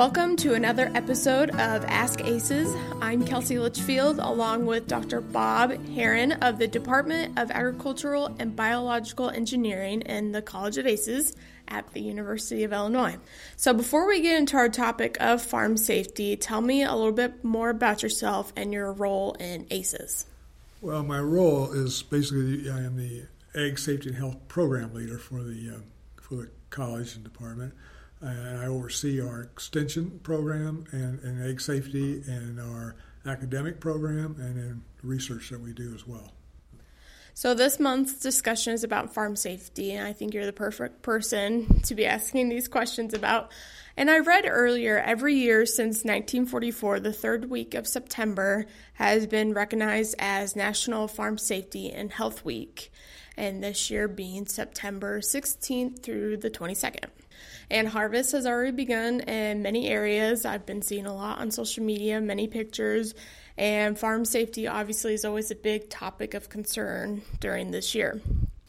Welcome to another episode of Ask Aces. I'm Kelsey Litchfield along with Dr. Bob Aherin of the Department of Agricultural and Biological Engineering in the College of Aces at the University of Illinois. So, before we get into our topic of farm safety, tell me a little bit more about yourself and your role in ACES. Well, my role is basically I am the Ag Safety and Health Program Leader for the uh, for the college and department I oversee our extension program and, and ag safety and our academic program and then research that we do as well. So, this month's discussion is about farm safety, and I think you're the perfect person to be asking these questions about. And I read earlier, every year since 1944, the third week of September has been recognized as National Farm Safety and Health Week, and this year being September 16th through the 22nd. And harvest has already begun in many areas. I've been seeing a lot on social media, many pictures, and farm safety obviously is always a big topic of concern during this year.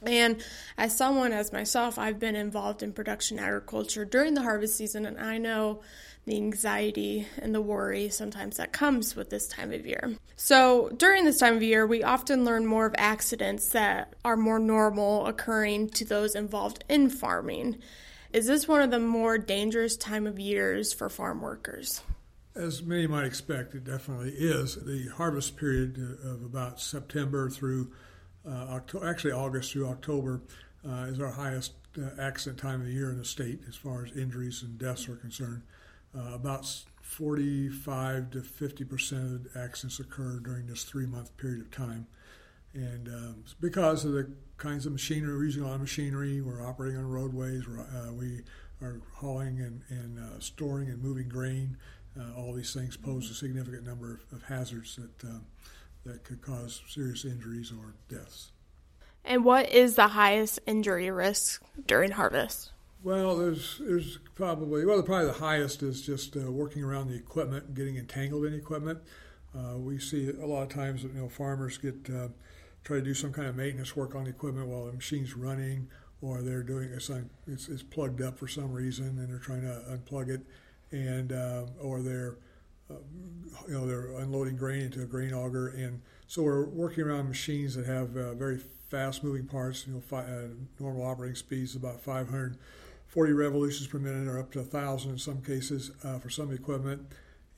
And as someone, as myself, I've been involved in production agriculture during the harvest season, and I know the anxiety and the worry sometimes that comes with this time of year. So, during this time of year, we often learn more of accidents that are more normal occurring to those involved in farming. Is this one of the more dangerous time of years for farm workers? As many might expect, it definitely is. The harvest period of about September through uh, October, actually August through October, uh, is our highest uh, accident time of the year in the state as far as injuries and deaths are concerned. Uh, about 45 to 50 percent of accidents occur during this three month period of time. And um, because of the kinds of machinery, we're using a lot of machinery, we're operating on roadways, uh, we are hauling and, and uh, storing and moving grain. Uh, all these things pose a significant number of, of hazards that, um, that could cause serious injuries or deaths. And what is the highest injury risk during harvest? Well, there's there's probably well probably the highest is just uh, working around the equipment and getting entangled in equipment. Uh, we see a lot of times that you know farmers get uh, try to do some kind of maintenance work on the equipment while the machine's running, or they're doing it's, it's, it's plugged up for some reason and they're trying to unplug it, and uh, or they're uh, you know they're unloading grain into a grain auger, and so we're working around machines that have uh, very fast moving parts. You know, fi- uh, normal operating speeds about 540 revolutions per minute, or up to 1,000 in some cases uh, for some equipment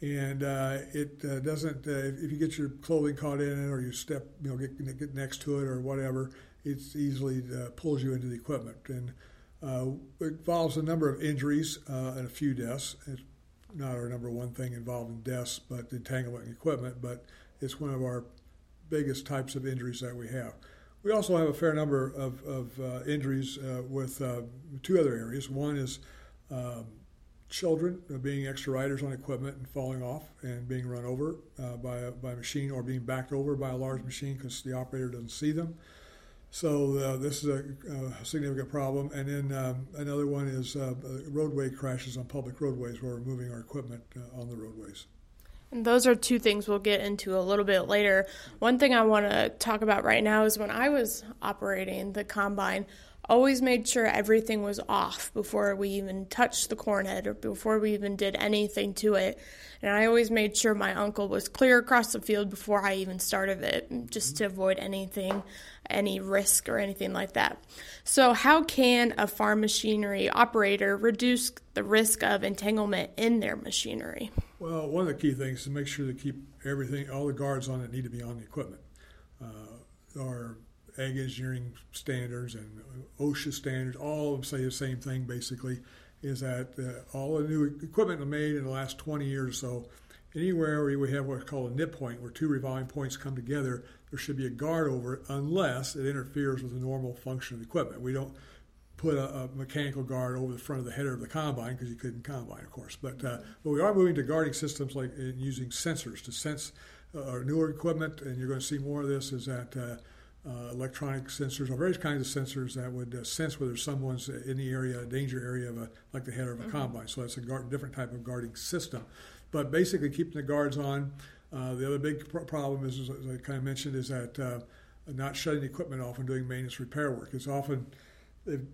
and uh, it uh, doesn't. Uh, if you get your clothing caught in it, or you step, you know, get, get next to it, or whatever, it easily uh, pulls you into the equipment, and uh, it involves a number of injuries uh, and a few deaths. It's not our number one thing involving deaths, but entanglement in equipment, but it's one of our biggest types of injuries that we have. We also have a fair number of, of injuries with two other areas. One is um, children being extra riders on equipment and falling off and being run over uh, by, a, by a machine or being backed over by a large machine because the operator doesn't see them. So uh, this is a, a, significant problem. And then um, another one is uh, roadway crashes on public roadways where we're moving our equipment uh, on the roadways. And those are two things we'll get into a little bit later. One thing I want to talk about right now is when I was operating the combine, always made sure everything was off before we even touched the corn head or before we even did anything to it. And I always made sure my uncle was clear across the field before I even started it, just to avoid anything, any risk or anything like that. So, how can a farm machinery operator reduce the risk of entanglement in their machinery? Well, one of the key things is to make sure to keep everything, all the guards on it need to be on the equipment. Uh, ag engineering standards and OSHA standards, all of them say the same thing basically, is that uh, all the new equipment made in the last 20 years or so, anywhere where we have what's called a nip point, where two revolving points come together, there should be a guard over it unless it interferes with the normal function of the equipment. We don't put a, a mechanical guard over the front of the header of the combine because you couldn't combine, of course. But, uh, but we are moving to guarding systems like using sensors to sense uh, our newer equipment, and you're going to see more of this. Is that uh, electronic sensors or various kinds of sensors that would uh, sense whether someone's in the area, a danger area of a, like the header of a mm-hmm. combine. So that's a guard, different type of guarding system. But basically, keeping the guards on. Uh, the other big pr- problem is, as I kind of mentioned, is that uh, not shutting the equipment off and doing maintenance repair work. It's often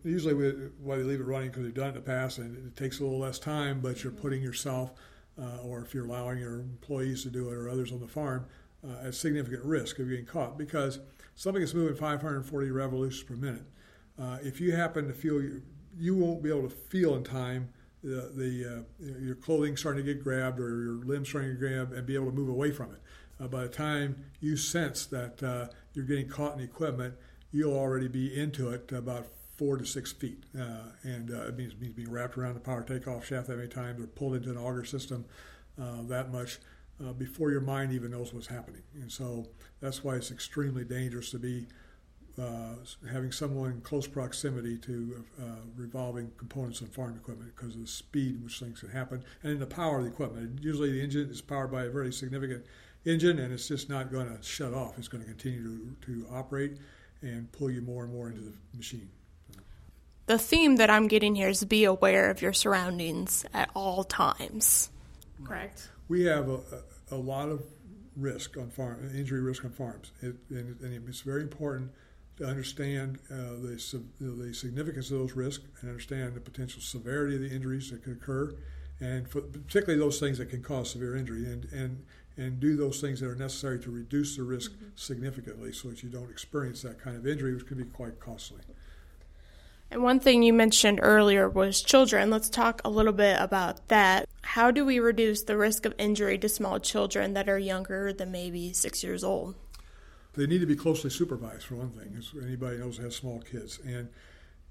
usually why they leave it running because they've done it in the past and it takes a little less time, but you're putting yourself, uh, or if you're allowing your employees to do it or others on the farm, uh, at significant risk of getting caught because something that's moving 540 revolutions per minute. Uh, if you happen to feel you, you won't be able to feel in time the, the uh, your clothing starting to get grabbed or your limbs starting to grab and be able to move away from it. Uh, by the time you sense that uh, you're getting caught in equipment, you'll already be into it about four to six feet, uh, and uh, it means, means being wrapped around the power takeoff shaft that many times or pulled into an auger system that much. Before your mind even knows what's happening, and so that's why it's extremely dangerous to be uh, having someone in close proximity to uh, revolving components of farm equipment because of the speed in which things can happen and in the power of the equipment. Usually, the engine is powered by a very significant engine, and it's just not going to shut off. It's going to continue to, to operate and pull you more and more into the machine. The theme that I'm getting here is be aware of your surroundings at all times. Correct. We have a, a, a lot of risk on farm, injury risk on farms, it, and, and it's very important to understand uh, the, the significance of those risks and understand the potential severity of the injuries that can occur, and for, particularly those things that can cause severe injury, and, and, and do those things that are necessary to reduce the risk mm-hmm. significantly so that you don't experience that kind of injury, which can be quite costly. And one thing you mentioned earlier was children. Let's talk a little bit about that. How do we reduce the risk of injury to small children that are younger than maybe six years old? They need to be closely supervised, for one thing, as anybody knows has small kids. And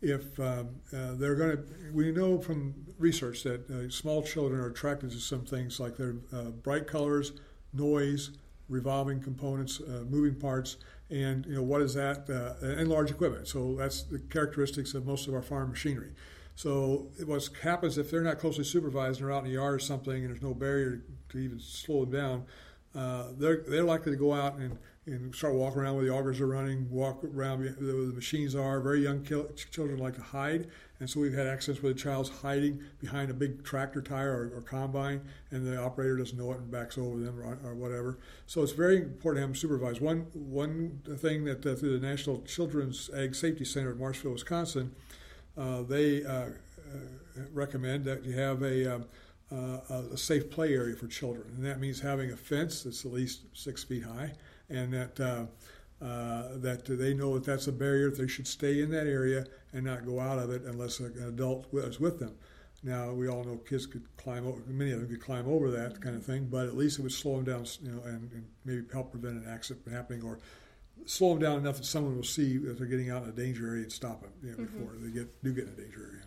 if um, uh, they're going to, we know from research that uh, small children are attracted to some things like their uh, bright colors, noise, revolving components, uh, moving parts, and you know what is that, uh, and large equipment. So that's the characteristics of most of our farm machinery. So what happens if they're not closely supervised and they're out in the yard or something, and there's no barrier to even slow them down, uh, they're they're likely to go out and and start walking around where the augers are running, walk around where the machines are. Very young children like to hide, and so we've had accidents where the child's hiding behind a big tractor tire or, or combine, and the operator doesn't know it and backs over them or, or, whatever. So it's very important to have them supervised. One one thing that uh, through the National Children's Ag Safety Center in Marshfield, Wisconsin, uh, they uh, uh recommend that you have a um, uh, a safe play area for children, and that means having a fence that's at least six feet high, and that uh, uh, that they know that that's a barrier. They should stay in that area and not go out of it unless an adult is with them. Now we all know kids could climb over, many of them could climb over that kind of thing, but at least it would slow them down, you know, and, and maybe help prevent an accident from happening, or slow them down enough that someone will see that they're getting out in a danger area and stop them you know, mm-hmm. before they get do get in a danger area.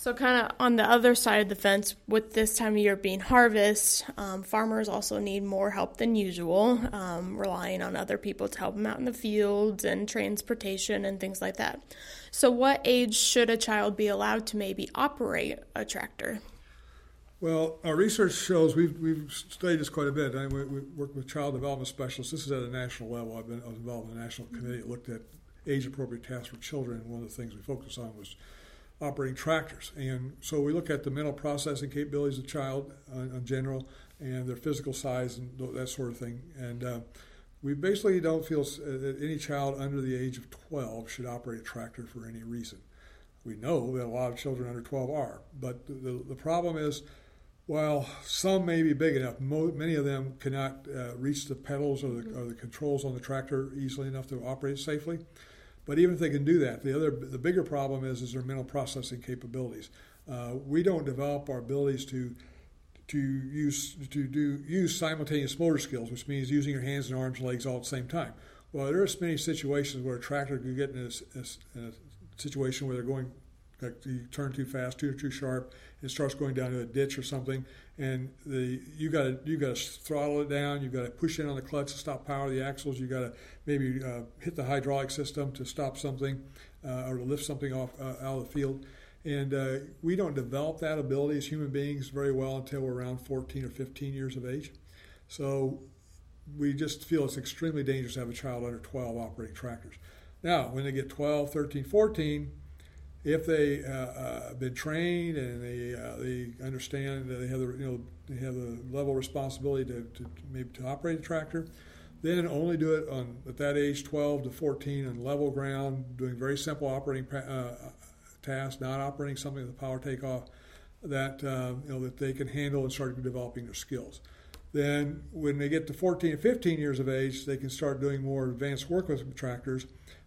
So, kind of on the other side of the fence, with this time of year being harvest, um, farmers also need more help than usual, um, relying on other people to help them out in the fields and transportation and things like that. So, what age should a child be allowed to maybe operate a tractor? Well, our research shows we've, we've studied this quite a bit. I we, we work with child development specialists. This is at a national level. I've been I was involved in a national committee that looked at age appropriate tasks for children. One of the things we focused on was operating tractors. And so we look at the mental processing capabilities of the child uh, in general and their physical size and that sort of thing. And uh, we basically don't feel uh, that any child under the age of 12 should operate a tractor for any reason. We know that a lot of children under 12 are, but the, the, problem is, while some may be big enough, mo- many of them cannot uh, reach the pedals or the, or the controls on the tractor easily enough to operate safely. But even if they can do that, the other the bigger problem is is their mental processing capabilities. Uh, we don't develop our abilities to to use to do use simultaneous motor skills, which means using your hands and arms and legs all at the same time. Well, there are many situations where a tractor could get in a, a, a situation where they're going like you turn too fast, too too sharp, it starts going down to a ditch or something, and the you got to you got to throttle it down. You've got to push in on the clutch to stop power of the axles. You got to maybe uh, hit the hydraulic system to stop something uh, or to lift something off uh, out of the field. And uh, we don't develop that ability as human beings very well until we're around 14 or 15 years of age. So we just feel it's extremely dangerous to have a child under 12 operating tractors. Now, when they get 12, 13, 14, if they uh, uh, been trained and they uh, they understand that they have the you know they have the level of responsibility to, to maybe to operate a tractor, Then only do it on at that age, 12 to 14, on level ground, doing very simple operating uh, tasks, not operating something with a power takeoff that uh, you know that they can handle and start developing their skills. Then, when they get to 14 and 15 years of age, they can start doing more advanced work with tractors.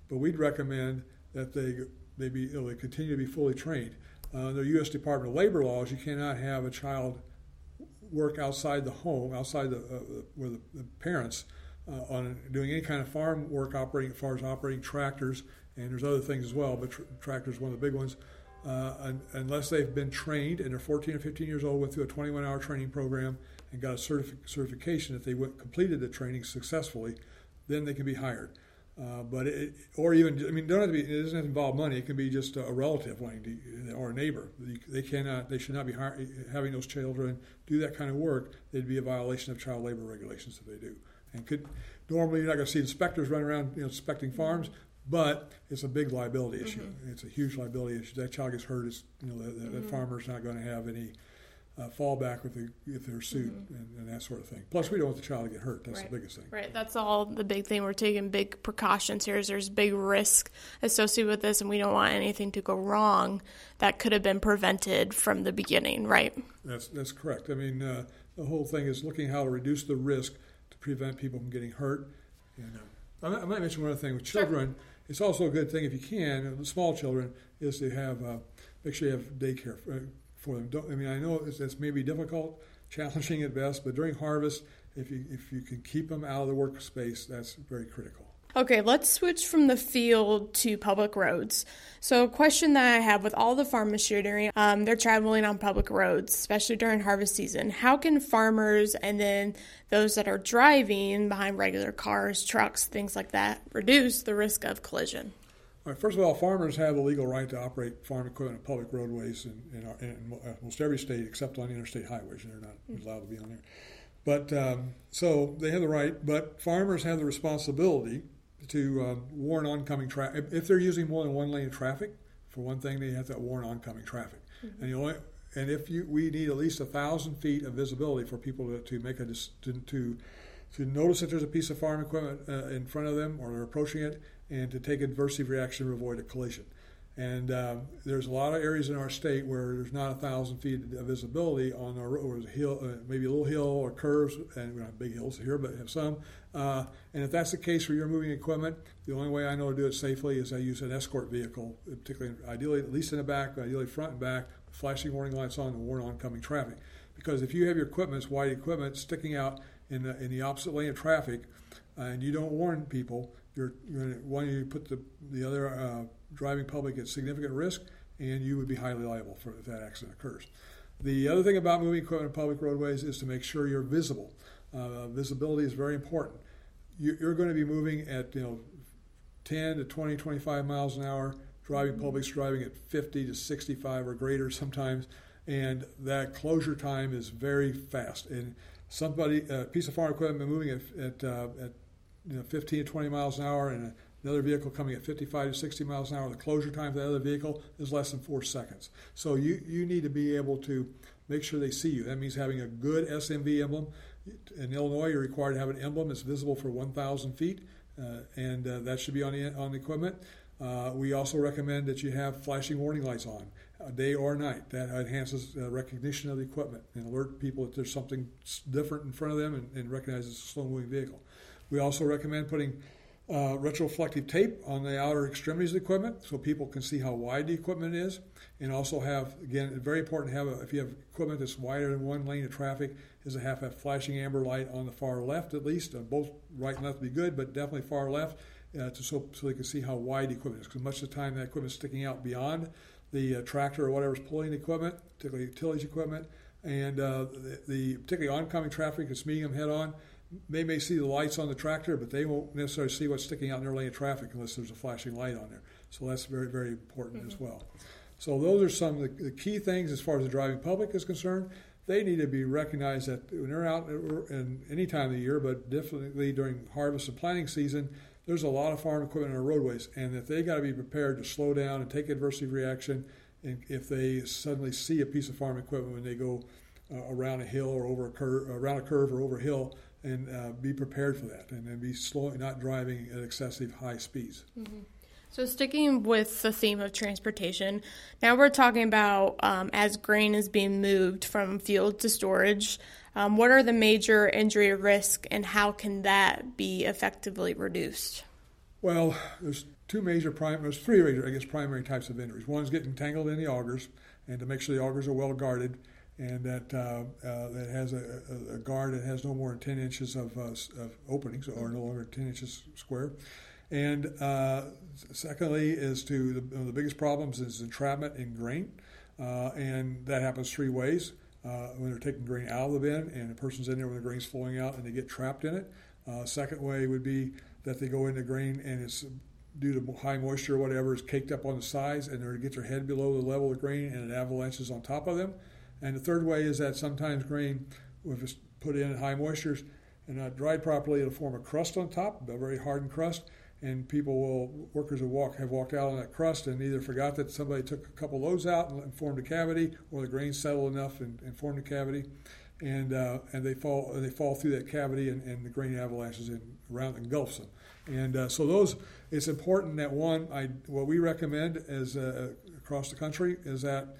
But we'd recommend that they they be they continue to be fully trained. Uh, under U.S. Department of Labor laws, you cannot have a child work outside the home, outside the uh, where the, the parents uh, on doing any kind of farm work, operating as far as operating tractors, and there's other things as well, but tr- tractors one of the big ones. Uh, un- unless they've been trained and they're 14 or 15 years old, went through a 21-hour training program and got a certific- certification if they went, completed the training successfully, then they can be hired. Uh, but it, or even I mean, don't have to be. It doesn't have to involve money. It can be just a relative wanting to, or a neighbor. They cannot. They should not be having those children do that kind of work. They'd be a violation of child labor regulations if they do. And could normally you're not going to see inspectors running around you know, inspecting farms, but it's a big liability issue. Mm-hmm. It's a huge liability issue. That child gets hurt, is you know the, the, mm-hmm. farmer's not going to have any uh, fallback with the, if they're sued mm-hmm. and, and, that sort of thing. Plus, we don't want the child to get hurt. That's right. the biggest thing. Right. That's all the big thing. We're taking big precautions here. there's big risk associated with this, and we don't want anything to go wrong that could have been prevented from the beginning. Right. That's that's correct. I mean, uh, the whole thing is looking how to reduce the risk to prevent people from getting hurt. And uh, I, might mention one other thing with children. Sure. It's also a good thing if you can, small children, is to have uh, make sure you have daycare uh, for them. Don't, I mean, I know it's, maybe difficult, challenging at best, but during harvest, if you if you can keep them out of the workspace, that's very critical. Okay, let's switch from the field to public roads. So, a question that I have with all the farm machinery, um, they're traveling on public roads, especially during harvest season. How can farmers and then those that are driving behind regular cars, trucks, things like that, reduce the risk of collision? Right, first of all, farmers have the legal right to operate farm equipment on public roadways in, in, our, in almost every state except on interstate highways. They're not mm-hmm. allowed to be on there. But um, so they have the right, but farmers have the responsibility to um, warn oncoming traffic. If they're using more than one lane of traffic, for one thing, they have to warn oncoming traffic. Mm-hmm. And only, and if you, we need at least a thousand feet of visibility for people to, to make a to, to to notice that there's a piece of farm equipment uh, in front of them or they're approaching it, and to take adversive reaction to avoid a collision. And um, there's a lot of areas in our state where there's not a thousand feet of visibility on road, or a hill, uh, maybe a little hill or curves, and we don't have big hills here, but have some. Uh, and if that's the case where you're moving equipment, the only way I know to do it safely is I use an escort vehicle, particularly, ideally, at least in the back, ideally front and back, flashing warning lights on to warn oncoming traffic. Because if you have your equipment, white equipment, sticking out in the, in the opposite lane of traffic, uh, and you don't warn people, you're, you're one you put the the other uh, driving public at significant risk, and you would be highly liable for if that accident occurs. The other thing about moving equipment on public roadways is to make sure you're visible. Uh, visibility is very important. You, are going to be moving at you know 10 to 20, 25 miles an hour. Driving public's driving at 50 to 65 or greater sometimes, and that closure time is very fast. And somebody, a piece of farm equipment moving at, at, uh, at you know, 15 to 20 miles an hour and another vehicle coming at 55 to 60 miles an hour, the closure time for that other vehicle is less than four seconds. So you, you need to be able to make sure they see you. That means having a good SMV emblem. In Illinois, you're required to have an emblem that's visible for 1,000 feet, uh, and uh, that should be on the, on the equipment. Uh, we also recommend that you have flashing warning lights on, uh, day or night. That enhances uh, recognition of the equipment and alert people that there's something different in front of them and, and recognize it's a slow moving vehicle. We also recommend putting uh, retroreflective tape on the outer extremities of the equipment so people can see how wide the equipment is. And also have, again, very important to have, a, if you have equipment that's wider than one lane of traffic, is to have a flashing amber light on the far left at least. Uh, both right and left would be good, but definitely far left uh, to, so, so they can see how wide the equipment is. Because much of the time that equipment is sticking out beyond the uh, tractor or whatever's pulling the equipment, particularly tillage equipment. And uh, the, the, particularly oncoming traffic is meeting them head on they may see the lights on the tractor, but they won't necessarily see what's sticking out in their lane of traffic unless there's a flashing light on there. So that's very, very important mm-hmm. as well. So those are some of the, the, key things as far as the driving public is concerned. They need to be recognized that when they're out in any time of the year, but definitely during harvest and planting season, there's a lot of farm equipment on our roadways, and that they got to be prepared to slow down and take adversity reaction. And if they suddenly see a piece of farm equipment when they go uh, around a hill or over a curve, around a curve or over a hill, and uh, be prepared for that, and, and be slow, not driving at excessive high speeds. Mm-hmm. So, sticking with the theme of transportation, now we're talking about um, as grain is being moved from field to storage. Um, what are the major injury risks, and how can that be effectively reduced? Well, there's two major primary, there's three major, I guess, primary types of injuries. One is getting tangled in the augers, and to make sure the augers are well guarded, and that uh, uh, that has a, a, guard that has no more than 10 inches of, uh, of openings, or no longer 10 inches square. And uh, secondly, is to the, one of the biggest problems is entrapment in grain, uh, and that happens three ways. Uh, when they're taking grain out of the bin and a person's in there when the grain's flowing out and they get trapped in it. Second way would be that they go into grain and it's due to high moisture or whatever is caked up on the sides and they get their head below the level of grain and it avalanches on top of them. And the third way is that sometimes grain, if it's put in at high moistures and not dried properly, it'll form a crust on top, a very hardened crust, and people will workers will walk have walked out on that crust and either forgot that somebody took a couple loads out and formed a cavity, or the grain settled enough and, and formed a cavity, and uh, and they fall they fall through that cavity and, and the grain avalanches in around engulfs them, and uh, so those it's important that one I what we recommend as uh, across the country is that.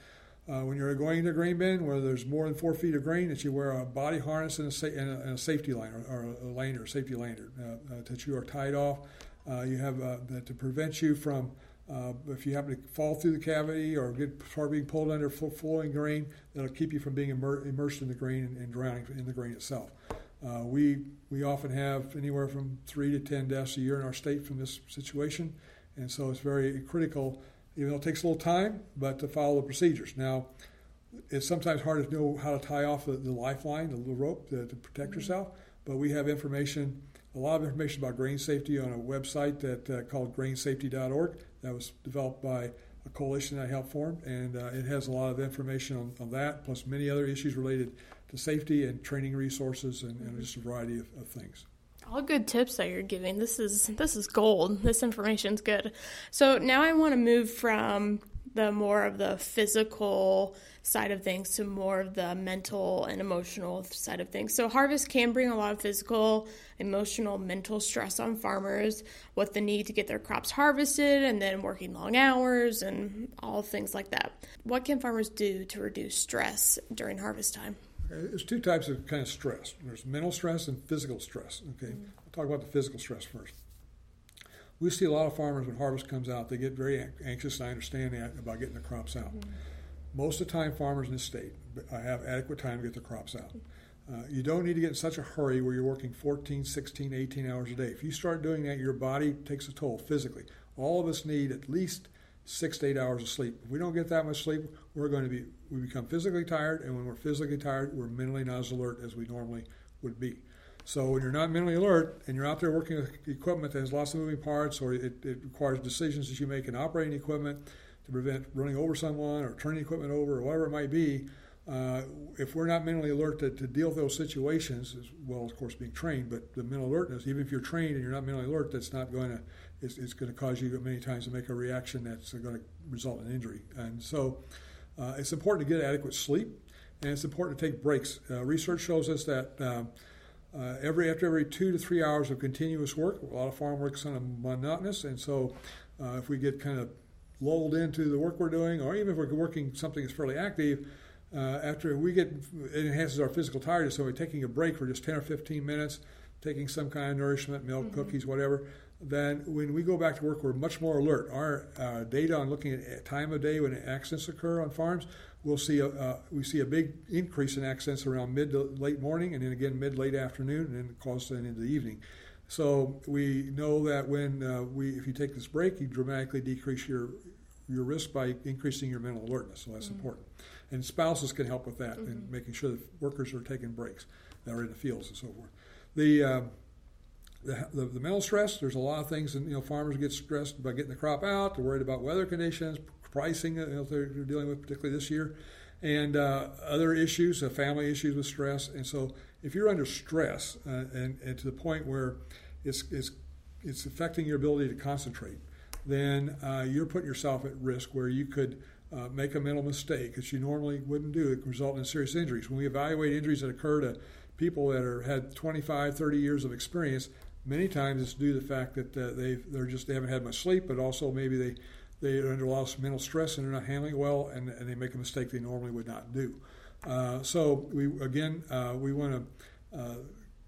Uh, when you're going to a grain bin where there's more than four feet of grain, that you wear a body harness and a, sa- and a, and a safety line or, a lanyard, safety lanyard, uh, uh, that you are tied off uh, you have uh, to prevent you from, uh, if you happen to fall through the cavity or get start being pulled under flowing grain, that'll keep you from being immer- immersed in the grain and, and, drowning in the grain itself. Uh, we we often have anywhere from three to ten deaths a year in our state from this situation, and so it's very critical. Even though it takes a little time, but to follow the procedures. Now, it's sometimes hard to know how to tie off the, the lifeline, the little rope to, to protect mm-hmm. yourself. But we have information a lot of information about grain safety on a website that uh, called grainsafety.org that was developed by a coalition I helped form, and uh, it has a lot of information on, on, that, plus many other issues related to safety and training resources and, and just a variety of, of things all good tips that you're giving. This is this is gold. This information's good. So now I want to move from the more of the physical side of things to more of the mental and emotional side of things. So, harvest can bring a lot of physical, emotional, mental stress on farmers with the need to get their crops harvested and then working long hours and all things like that. What can farmers do to reduce stress during harvest time? There's two types of kind of stress there's mental stress and physical stress. Okay, mm-hmm. I'll talk about the physical stress first we see a lot of farmers when harvest comes out, they get very anxious, and I understand that, about getting the crops out. Mm-hmm. Most of the time, farmers in this state have adequate time to get their crops out. Uh, you don't need to get in such a hurry where you're working 14, 16, 18 hours a day. If you start doing that, your body takes a toll physically. All of us need at least six to eight hours of sleep. If we don't get that much sleep, we're going to be we become physically tired, and when we're physically tired, we're mentally not as alert as we normally would be. So when you're not mentally alert and you're out there working with equipment that has lots of moving parts, or it, it requires decisions that you make in operating equipment to prevent running over someone or turning equipment over or whatever it might be, uh, if we're not mentally alert to, to, deal with those situations, as well, of course, being trained, but the mental alertness, even if you're trained and you're not mentally alert, that's not going to, it's, it's going to cause you many times to make a reaction that's going to result in injury. And so uh, it's important to get adequate sleep, and it's important to take breaks. Uh, research shows us that um, uh, every after every two to three hours of continuous work, a lot of farm work is kind of monotonous, and so uh, if we get kind of lulled into the work we're doing, or even if we're working something that's fairly active, uh, after we get it enhances our physical tiredness. So we're taking a break for just 10 or 15 minutes, taking some kind of nourishment, milk, mm-hmm. cookies, whatever. Then when we go back to work, we're much more alert. Our uh, data on looking at time of day when accidents occur on farms we'll see a uh, we see a big increase in accidents around mid to late morning, and then again mid late afternoon, and then then into the evening. So we know that when uh, we if you take this break, you dramatically decrease your your risk by increasing your mental alertness. So that's mm-hmm. important. And spouses can help with that mm-hmm. and making sure that workers are taking breaks that are in the fields and so forth. The uh, the, the, the, mental stress, there's a lot of things, and you know, farmers get stressed about getting the crop out. They're worried about weather conditions, pricing that they're, dealing with, particularly this year, and uh, other issues, uh, family issues with stress. And so, if you're under stress uh, and, and to the point where it's, it's, it's affecting your ability to concentrate, then uh, you're putting yourself at risk where you could uh, make a mental mistake that you normally wouldn't do. It can result in serious injuries. When we evaluate injuries that occur to people that are had 25, 30 years of experience, many times it's due to the fact that uh, they they're just they haven't had much sleep, but also maybe they they are under a lot of mental stress and they're not handling well, and, and they make a mistake they normally would not do. Uh, so we again uh, we want to uh,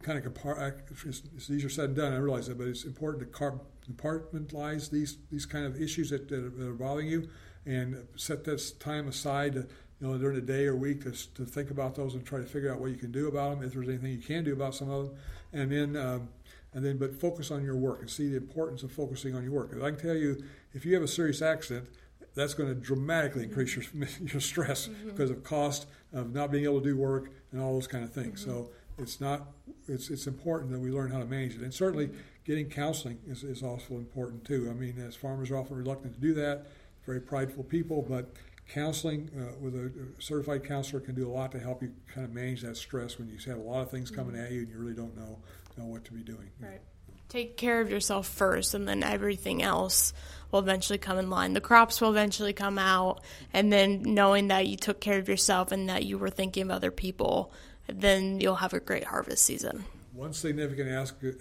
kind of compart. It's easier said than done. I realize that, but it's important to compartmentalize these these kind of issues that, that, are, bothering you, and set this time aside to you know, during the day or week to, to think about those and try to figure out what you can do about them, if there's anything you can do about some of them, and then, um, and then, but focus on your work and see the importance of focusing on your work. I can tell you, if you have a serious accident, that's going to dramatically increase your, your stress mm-hmm. because of cost of not being able to do work and all those kind of things. Mm-hmm. So it's not it's it's important that we learn how to manage it, and certainly getting counseling is, is also important too. I mean, as farmers are often reluctant to do that, very prideful people, but counseling uh, with a certified counselor can do a lot to help you kind of manage that stress when you have a lot of things coming mm-hmm. at you and you really don't know know what to be doing. Right. Take care of yourself first, and then everything else will eventually come in line. The crops will eventually come out, and then knowing that you took care of yourself and that you were thinking of other people, then you'll have a great harvest season. One significant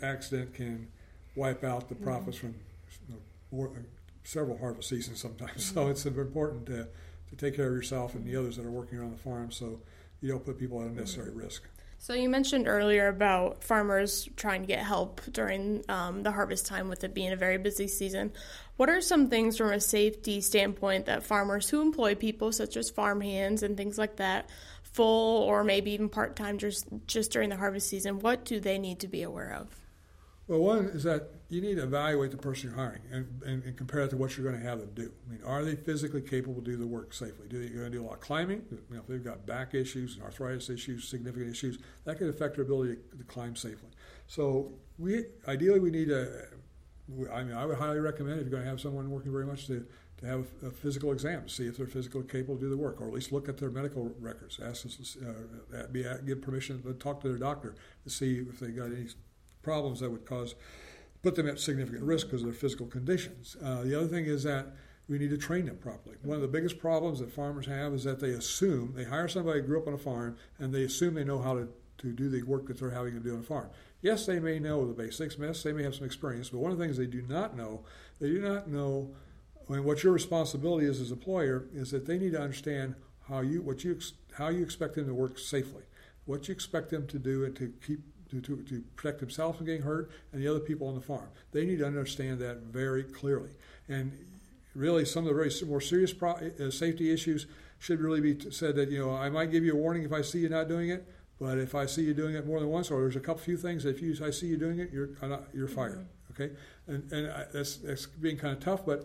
accident can wipe out the profits mm-hmm. from you know, several harvest seasons sometimes. Mm-hmm. So it's important to to take care of yourself and the others that are working around the farm so you don't put people at unnecessary risk. So you mentioned earlier about farmers trying to get help during um, the harvest time with it being a very busy season. What are some things from a safety standpoint that farmers who employ people such as farm hands and things like that, full or maybe even part time just just during the harvest season, what do they need to be aware of? Well, one is that you need to evaluate the person you're hiring and, and, and, compare it to what you're going to have them do. I mean, are they physically capable to do the work safely? Do they going to do a lot of climbing? You know, if they've got back issues, and arthritis issues, significant issues, that could affect their ability to, climb safely. So we ideally we need to I mean, I would highly recommend if you're going to have someone working very much to to have a physical exam, to see if they're physically capable to do the work, or at least look at their medical records. Ask uh, be, give permission to talk to their doctor to see if they got any problems that would cause put them at significant risk because of their physical conditions. Uh, the other thing is that we need to train them properly. One of the biggest problems that farmers have is that they assume they hire somebody who grew up on a farm and they assume they know how to, to do the work that they're having to do on a farm. Yes, they may know the basics. Yes, they may have some experience, but one of the things they do not know, they do not know. I mean, what your responsibility is as a employer is that they need to understand how you what you how you expect them to work safely, what you expect them to do, and to keep to, to, to protect themselves from getting hurt and the other people on the farm. They need to understand that very clearly. And really, some of the very more serious pro- uh, safety issues should really be said that, you know, I might give you a warning if I see you not doing it, but if I see you doing it more than once, or there's a couple few things, if you I see you doing it, you're not, you're fired. Mm-hmm. Okay, and and I, that's that's being kind of tough, but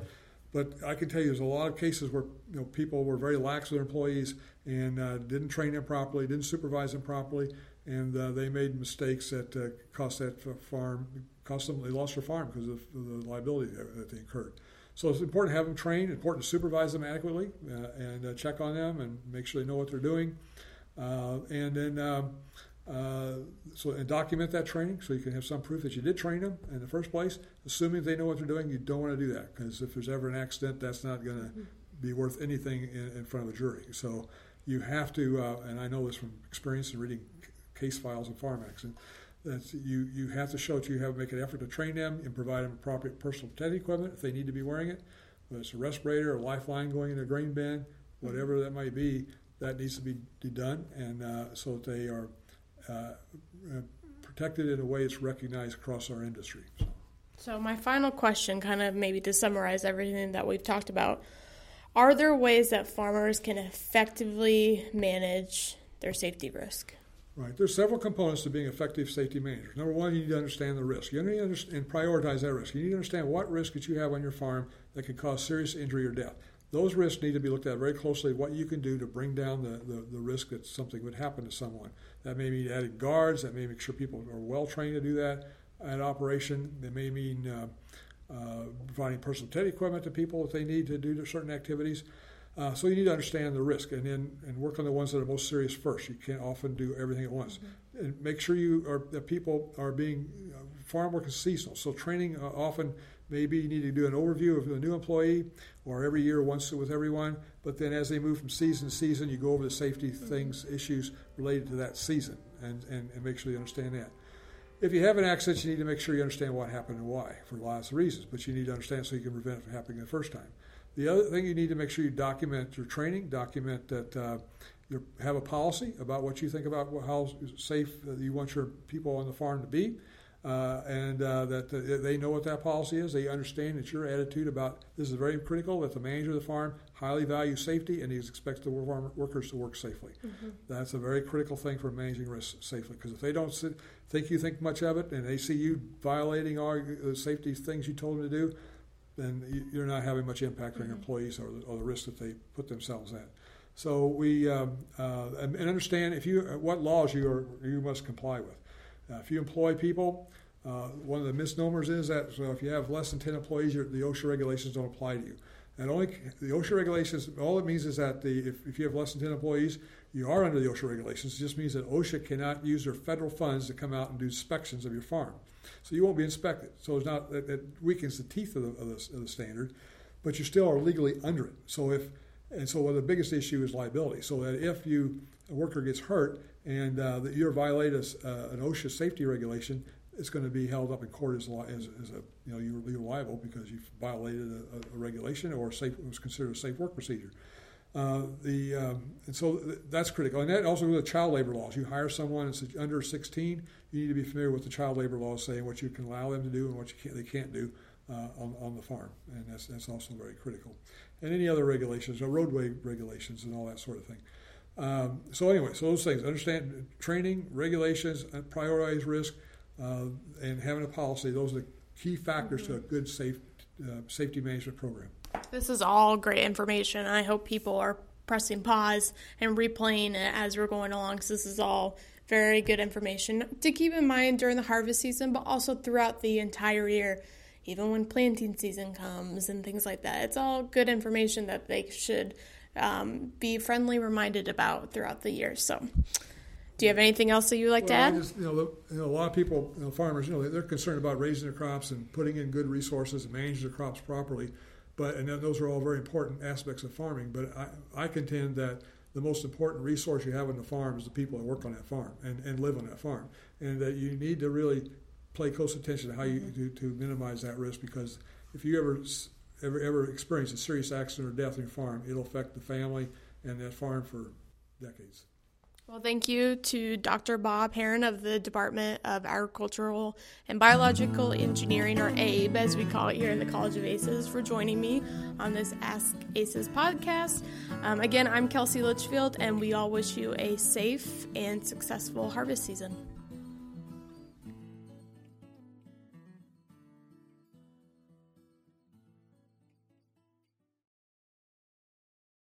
but I can tell you, there's a lot of cases where you know people were very lax with their employees and uh, didn't train them properly, didn't supervise them properly, and uh, they made mistakes that uh, cost that farm, cost them, they lost their farm because of the liability that they incurred. So it's important to have them trained, important to supervise them adequately uh, and uh, check on them and make sure they know what they're doing. Uh, and then um, uh, so and document that training so you can have some proof that you did train them in the first place. Assuming they know what they're doing, you don't want to do that because if there's ever an accident, that's not going to be worth anything in, in, front of a jury. So you have to, uh, and I know this from experience in reading case files and farm accidents. That's, you, you have to show that you have make an effort to train them and provide them appropriate personal protective equipment if they need to be wearing it, whether it's a respirator, or a lifeline going in a grain bin, whatever that might be, that needs to be, be done, and uh, so that they are uh, uh protected in a way it's recognized across our industry. So. so, my final question, kind of maybe to summarize everything that we've talked about, are there ways that farmers can effectively manage their safety risk? Right. There's several components to being effective safety managers. Number one, you need to understand the risk. You need to understand and prioritize that risk. You need to understand what risk that you have on your farm that could cause serious injury or death. Those risks need to be looked at very closely. What you can do to bring down the, the, the risk that something would happen to someone. That may mean adding guards. That may make sure people are well trained to do that at operation. That may mean uh, uh, providing personal protective equipment to people if they need to do certain activities. Uh, so you need to understand the risk and then and work on the ones that are most serious first. You can't often do everything at once. Mm-hmm. And make sure you are that people are being uh, farm work is seasonal. So training uh, often maybe you need to do an overview of the new employee or every year once with everyone. But then as they move from season to season, you go over the safety things, issues related to that season and, and, and make sure you understand that. If you have an accident, you need to make sure you understand what happened and why for lots of reasons, but you need to understand so you can prevent it from happening the first time. The other thing you need to make sure you document your training, document that uh, you have a policy about what you think about how safe you want your people on the farm to be, uh, and uh, that they know what that policy is. They understand that your attitude about this is very critical. That the manager of the farm highly values safety and he expects the workers to work safely. Mm-hmm. That's a very critical thing for managing risk safely. Because if they don't sit, think you think much of it and they see you violating all the safety things you told them to do, then you're not having much impact on mm-hmm. your employees or the, or the risk that they put themselves at. So we um, uh, and understand if you what laws you are you must comply with. Uh, if you employ people, uh, one of the misnomers is that so if you have less than ten employees, the OSHA regulations don't apply to you. And only the OSHA regulations, all it means is that the, if, if you have less than 10 employees, you are under the OSHA regulations. It just means that OSHA cannot use their federal funds to come out and do inspections of your farm. So you won't be inspected. So it's not, it, it weakens the teeth of the, of, the, of the standard, but you still are legally under it. So if and so well, the biggest issue is liability. So that if you a worker gets hurt and uh, that you're violating uh, an OSHA safety regulation, it's going to be held up in court as, as, as a you know you're, you're liable because you've violated a, a regulation or safe was considered a safe work procedure. Uh, the um, and so that's critical, and that also with the child labor laws. You hire someone under 16, you need to be familiar with the child labor laws, saying what you can allow them to do and what you can't, they can't do uh, on, on the farm, and that's that's also very critical and any other regulations, roadway regulations, and all that sort of thing. Um, so anyway, so those things: understand training, regulations, prioritize risk, uh, and having a policy. Those are the key factors mm-hmm. to a mm-hmm. good safe uh, safety management program. This is all great information. I hope people are pressing pause and replaying it as we're going along. because this is all very good information to keep in mind during the harvest season, but also throughout the entire year even when planting season comes and things like that. It's all good information that they should um, be friendly reminded about throughout the year. So, do you have anything else that you would like well, to add? Just, you, know, you, know, a lot of people, you know, farmers, you know, they're concerned about raising their crops and putting in good resources and managing their crops properly. But and those are all very important aspects of farming. But I, I contend that the most important resource you have on the farm is the people that work on that farm and, and live on that farm, and that you need to really pay close attention to how you do to minimize that risk because if you ever ever ever experience a serious accident or death on your farm, it'll affect the family and that farm for decades. Well, thank you to Dr. Bob Aherin of the Department of Agricultural and Biological Engineering, or ABE, as we call it here in the College of ACES, for joining me on this Ask ACES podcast. Um, again, I'm Kelsey Litchfield, and we all wish you a safe and successful harvest season.